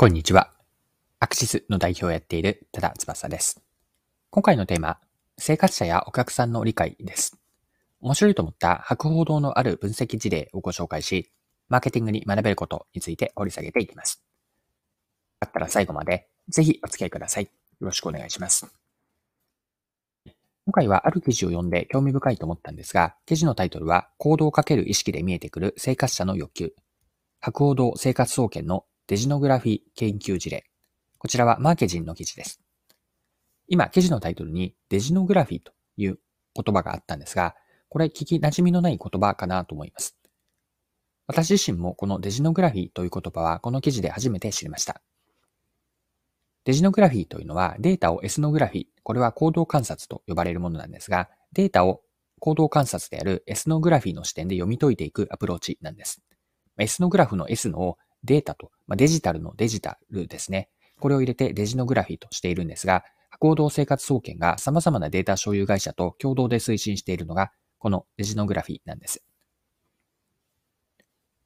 こんにちは。アクシスの代表をやっている多田翼です。今回のテーマ、生活者やお客さんの理解です。面白いと思った博報堂のある分析事例をご紹介し、マーケティングに学べることについて掘り下げていきます。よかったら最後までぜひお付き合いください。よろしくお願いします。今回はある記事を読んで興味深いと思ったんですが、記事のタイトルは行動をかける意識で見えてくる生活者の欲求。博報堂生活総研のデジノグラフィ研究事例。こちらはマーケジンの記事です。今、記事のタイトルにデジノグラフィという言葉があったんですが、これ聞き馴染みのない言葉かなと思います。私自身もこのデジノグラフィという言葉はこの記事で初めて知りました。デジノグラフィというのはデータをエスノグラフィ、これは行動観察と呼ばれるものなんですが、データを行動観察であるエスノグラフィの視点で読み解いていくアプローチなんです。エスノグラフの S のデータと、まあ、デジタルのデジタルですね。これを入れてデジノグラフィーとしているんですが、行動生活総研が様々なデータ所有会社と共同で推進しているのが、このデジノグラフィーなんです。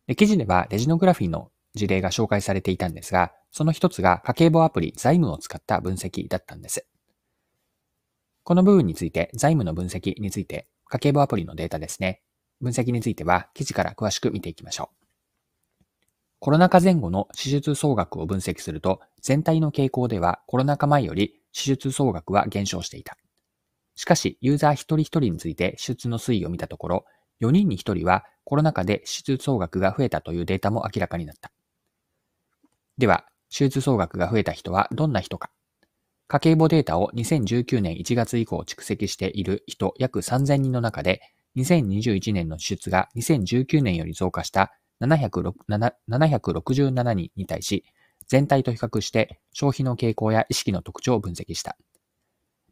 で記事ではデジノグラフィーの事例が紹介されていたんですが、その一つが家計簿アプリ財務を使った分析だったんです。この部分について、財務の分析について、家計簿アプリのデータですね。分析については記事から詳しく見ていきましょう。コロナ禍前後の手術総額を分析すると、全体の傾向ではコロナ禍前より手術総額は減少していた。しかし、ユーザー一人一人について手術の推移を見たところ、4人に1人はコロナ禍で手術総額が増えたというデータも明らかになった。では、手術総額が増えた人はどんな人か家計簿データを2019年1月以降蓄積している人約3000人の中で、2021年の手術が2019年より増加した767人に対し、全体と比較して消費の傾向や意識の特徴を分析した。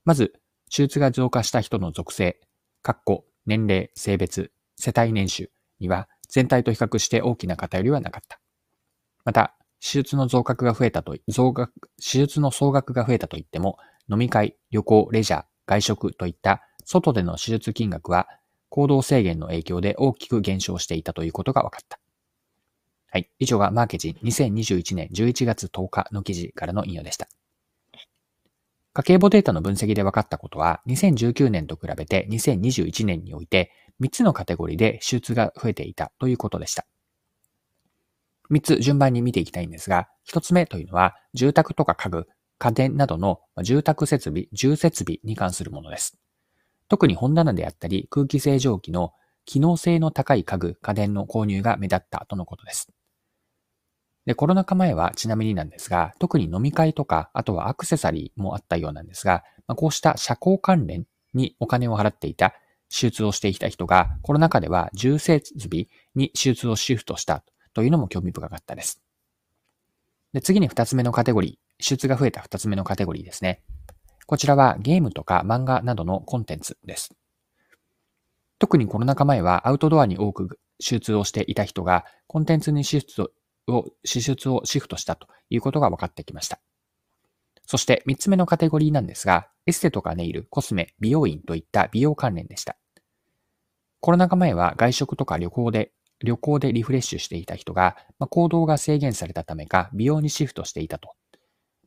まず、手術が増加した人の属性、括弧、年齢、性別、世帯年収には全体と比較して大きな偏りはなかった。また、手術の増額が増えたと、増額、手術の総額が増えたと言っても、飲み会、旅行、レジャー、外食といった外での手術金額は行動制限の影響で大きく減少していたということが分かった。はい。以上がマーケジン2021年11月10日の記事からの引用でした。家計簿データの分析で分かったことは、2019年と比べて2021年において3つのカテゴリーで手術が増えていたということでした。3つ順番に見ていきたいんですが、1つ目というのは、住宅とか家具、家電などの住宅設備、住設備に関するものです。特に本棚であったり空気清浄機の機能性の高い家具、家電の購入が目立ったとのことです。で、コロナ禍前はちなみになんですが、特に飲み会とか、あとはアクセサリーもあったようなんですが、まあ、こうした社交関連にお金を払っていた、手術をしていた人が、コロナ禍では重設備に手術をシフトしたというのも興味深かったです。で、次に二つ目のカテゴリー、手術が増えた二つ目のカテゴリーですね。こちらはゲームとか漫画などのコンテンツです。特にコロナ禍前はアウトドアに多く手術をしていた人がコンテンツにシフトを、支出をシフトしたということが分かってきました。そして3つ目のカテゴリーなんですが、エステとかネイル、コスメ、美容院といった美容関連でした。コロナ禍前は外食とか旅行で、旅行でリフレッシュしていた人が、まあ、行動が制限されたためか美容にシフトしていたと。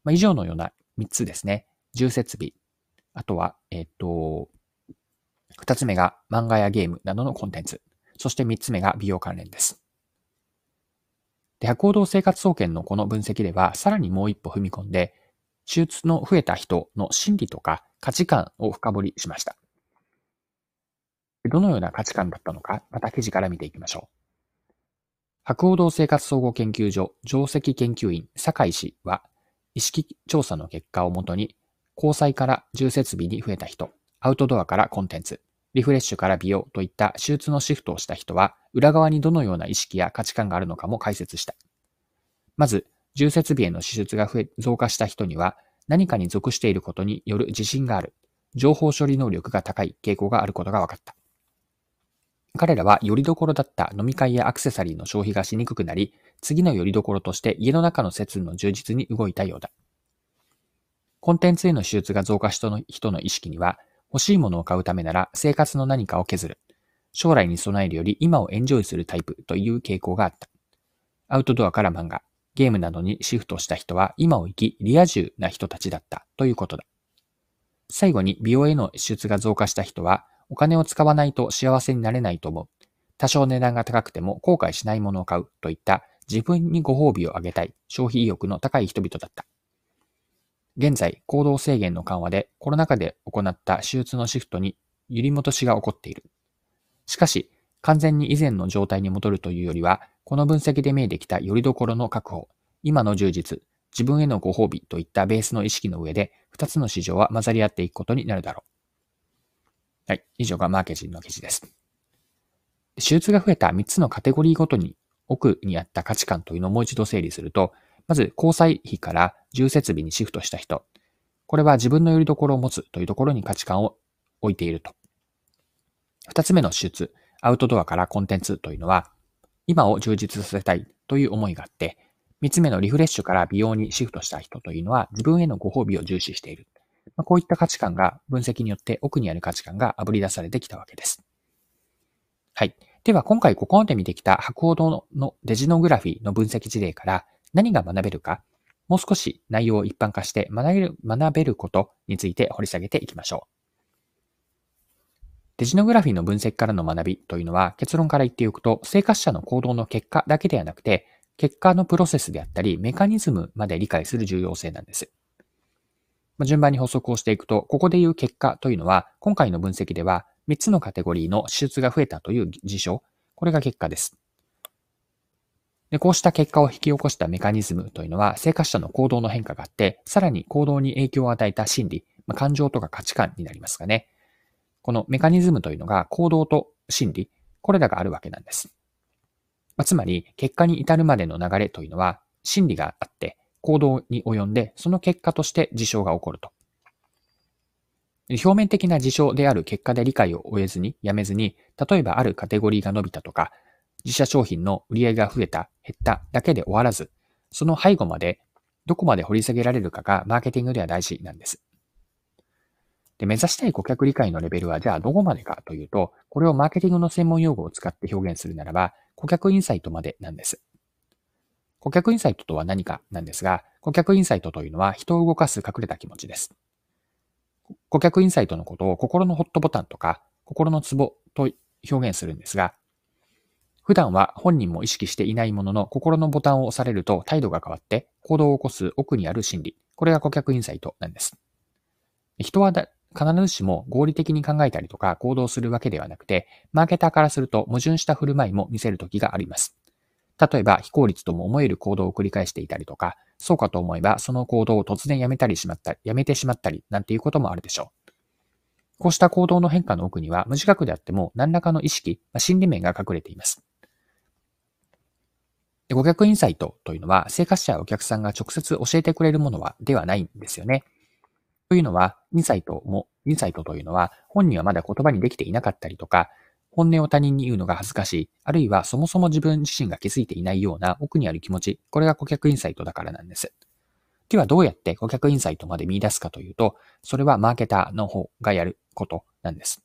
まあ、以上のような3つですね。重設備。あとは、えっ、と、2つ目が漫画やゲームなどのコンテンツ。そして3つ目が美容関連です。で、行動生活総研のこの分析では、さらにもう一歩踏み込んで、手術の増えた人の心理とか価値観を深掘りしました。どのような価値観だったのか、また記事から見ていきましょう。白鸚堂生活総合研究所上席研究員酒井氏は、意識調査の結果をもとに、交際から重設備に増えた人、アウトドアからコンテンツ、リフレッシュから美容といった手術のシフトをした人は、裏側にどのような意識や価値観があるのかも解説した。まず、重設備への支出が増え増加した人には、何かに属していることによる自信がある、情報処理能力が高い傾向があることが分かった。彼らはよりどころだった飲み会やアクセサリーの消費がしにくくなり、次のよりどころとして家の中の設備の充実に動いたようだ。コンテンツへの手術が増加した人の意識には、欲しいものを買うためなら生活の何かを削る。将来に備えるより今をエンジョイするタイプという傾向があった。アウトドアから漫画、ゲームなどにシフトした人は今を生きリア充な人たちだったということだ。最後に美容への支出が増加した人はお金を使わないと幸せになれないと思う。多少値段が高くても後悔しないものを買うといった自分にご褒美をあげたい消費意欲の高い人々だった。現在、行動制限の緩和でコロナ禍で行った手術のシフトに揺り戻しが起こっている。しかし、完全に以前の状態に戻るというよりは、この分析で見えてきた拠り所の確保、今の充実、自分へのご褒美といったベースの意識の上で、二つの市場は混ざり合っていくことになるだろう。はい。以上がマーケティンの記事です。手術が増えた3つのカテゴリーごとに奥にあった価値観というのをもう一度整理すると、まず交際費から重設備にシフトした人。これは自分の拠り所を持つというところに価値観を置いていると。二つ目の手術、アウトドアからコンテンツというのは、今を充実させたいという思いがあって、三つ目のリフレッシュから美容にシフトした人というのは、自分へのご褒美を重視している。まあ、こういった価値観が分析によって奥にある価値観が炙り出されてきたわけです。はい。では今回ここまで見てきた白報堂のデジノグラフィーの分析事例から何が学べるか、もう少し内容を一般化して学べる学べることについて掘り下げていきましょう。デジノグラフィーの分析からの学びというのは結論から言っておくと、生活者の行動の結果だけではなくて、結果のプロセスであったり、メカニズムまで理解する重要性なんです。ま順番に補足をしていくと、ここで言う結果というのは、今回の分析では3つのカテゴリーの支出が増えたという事象、これが結果です。でこうした結果を引き起こしたメカニズムというのは、生活者の行動の変化があって、さらに行動に影響を与えた心理、まあ、感情とか価値観になりますかね。このメカニズムというのが行動と心理、これらがあるわけなんです。まあ、つまり、結果に至るまでの流れというのは、心理があって、行動に及んで、その結果として事象が起こると。表面的な事象である結果で理解を終えずに、やめずに、例えばあるカテゴリーが伸びたとか、自社商品の売り上げが増えた、減っただけで終わらず、その背後までどこまで掘り下げられるかがマーケティングでは大事なんです。で、目指したい顧客理解のレベルはじゃあどこまでかというと、これをマーケティングの専門用語を使って表現するならば、顧客インサイトまでなんです。顧客インサイトとは何かなんですが、顧客インサイトというのは人を動かす隠れた気持ちです。顧客インサイトのことを心のホットボタンとか心のツボと表現するんですが、普段は本人も意識していないものの心のボタンを押されると態度が変わって行動を起こす奥にある心理。これが顧客インサイトなんです。人は必ずしも合理的に考えたりとか行動するわけではなくて、マーケターからすると矛盾した振る舞いも見せる時があります。例えば、非効率とも思える行動を繰り返していたりとか、そうかと思えば、その行動を突然やめたりしまったり、やめてしまったり、なんていうこともあるでしょう。こうした行動の変化の奥には、無自覚であっても、何らかの意識、心理面が隠れています。顧客インサイトというのは、生活者やお客さんが直接教えてくれるものは、ではないんですよね。というのは、インサイトも、インサイトというのは、本人はまだ言葉にできていなかったりとか、本音を他人に言うのが恥ずかしい、あるいはそもそも自分自身が気づいていないような奥にある気持ち、これが顧客インサイトだからなんです。ではどうやって顧客インサイトまで見出すかというと、それはマーケターの方がやることなんです。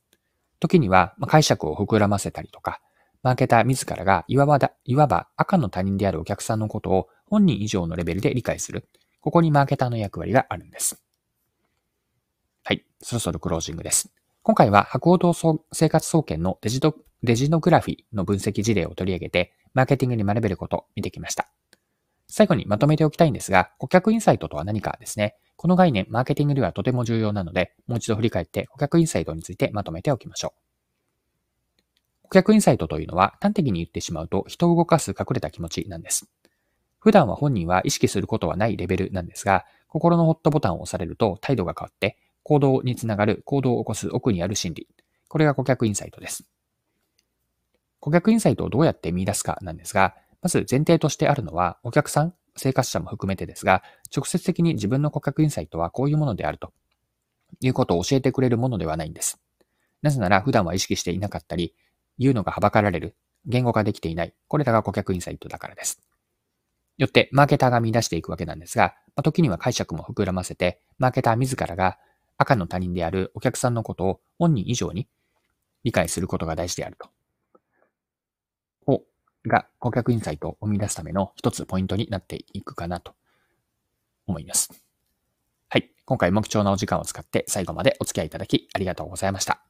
時には解釈を膨らませたりとか、マーケター自らがいわばだ、いわば赤の他人であるお客さんのことを本人以上のレベルで理解する。ここにマーケターの役割があるんです。はい。そろそろクロージングです。今回は博報堂生活総研のデジドデジノグラフィの分析事例を取り上げて、マーケティングに学べることを見てきました。最後にまとめておきたいんですが、顧客インサイトとは何かですね。この概念、マーケティングではとても重要なので、もう一度振り返って顧客インサイトについてまとめておきましょう。顧客インサイトというのは端的に言ってしまうと人を動かす隠れた気持ちなんです。普段は本人は意識することはないレベルなんですが、心のホットボタンを押されると態度が変わって行動につながる行動を起こす奥にある心理。これが顧客インサイトです。顧客インサイトをどうやって見出すかなんですが、まず前提としてあるのは、お客さん、生活者も含めてですが、直接的に自分の顧客インサイトはこういうものであるということを教えてくれるものではないんです。なぜなら普段は意識していなかったり、言うのがはばかられる。言語化できていない。これらが顧客インサイトだからです。よって、マーケターが見出していくわけなんですが、まあ、時には解釈も膨らませて、マーケター自らが赤の他人であるお客さんのことを本人以上に理解することが大事であると。を、が顧客インサイトを生み出すための一つポイントになっていくかなと思います。はい。今回も貴重なお時間を使って最後までお付き合いいただきありがとうございました。